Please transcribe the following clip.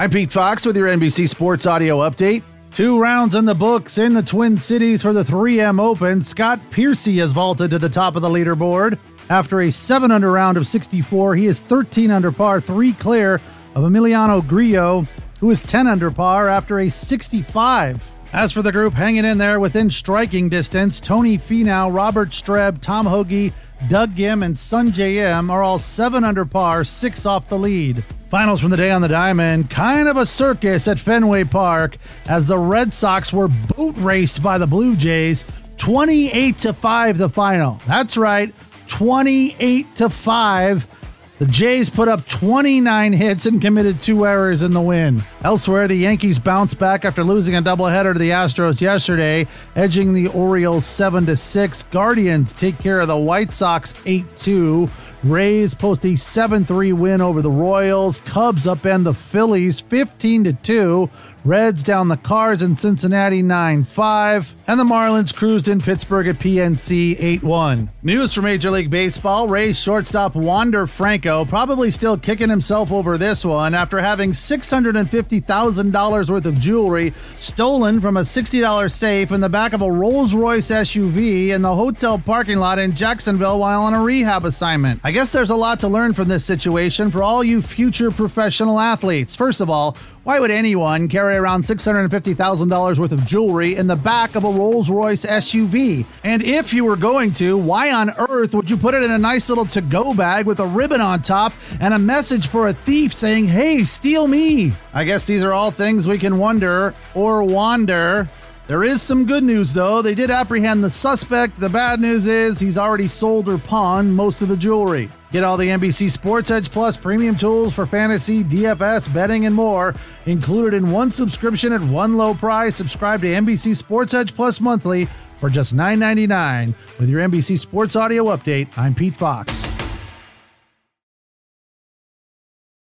I'm Pete Fox with your NBC Sports Audio Update. Two rounds in the books in the Twin Cities for the 3M Open. Scott Piercy has vaulted to the top of the leaderboard. After a 7 under round of 64, he is 13 under par, 3 clear of Emiliano Grillo, who is 10 under par after a 65. As for the group hanging in there within striking distance, Tony Finau, Robert Streb, Tom Hoge, Doug Ghim, and Sungjae Im are all 7 under par, 6 off the lead. Finals from the day on the diamond, kind of a circus at Fenway Park as the Red Sox were boot raced by the Blue Jays, 28 to 5 the final. That's right, 28 to 5 the Jays put up 29 hits and committed two errors in the win. Elsewhere, the Yankees bounced back after losing a doubleheader to the Astros yesterday, edging the Orioles 7 to 6. Guardians take care of the White Sox 8 2. Rays post a 7 3 win over the Royals. Cubs upend the Phillies 15 2. Reds down the Cards in Cincinnati 9 5. And the Marlins cruised in Pittsburgh at PNC 8 1. News from Major League Baseball Rays shortstop Wander Franco probably still kicking himself over this one after having $650,000 worth of jewelry stolen from a $60 safe in the back of a Rolls Royce SUV in the hotel parking lot in Jacksonville while on a rehab assignment. I guess there's a lot to learn from this situation for all you future professional athletes. First of all, why would anyone carry around $650,000 worth of jewelry in the back of a Rolls Royce SUV? And if you were going to, why on earth would you put it in a nice little to go bag with a ribbon on top and a message for a thief saying, hey, steal me? I guess these are all things we can wonder or wander there is some good news, though. They did apprehend the suspect. The bad news is he's already sold or pawned most of the jewelry. Get all the NBC Sports Edge Plus premium tools for fantasy, DFS, betting, and more included in one subscription at one low price. Subscribe to NBC Sports Edge Plus monthly for just $9.99. With your NBC Sports Audio Update, I'm Pete Fox.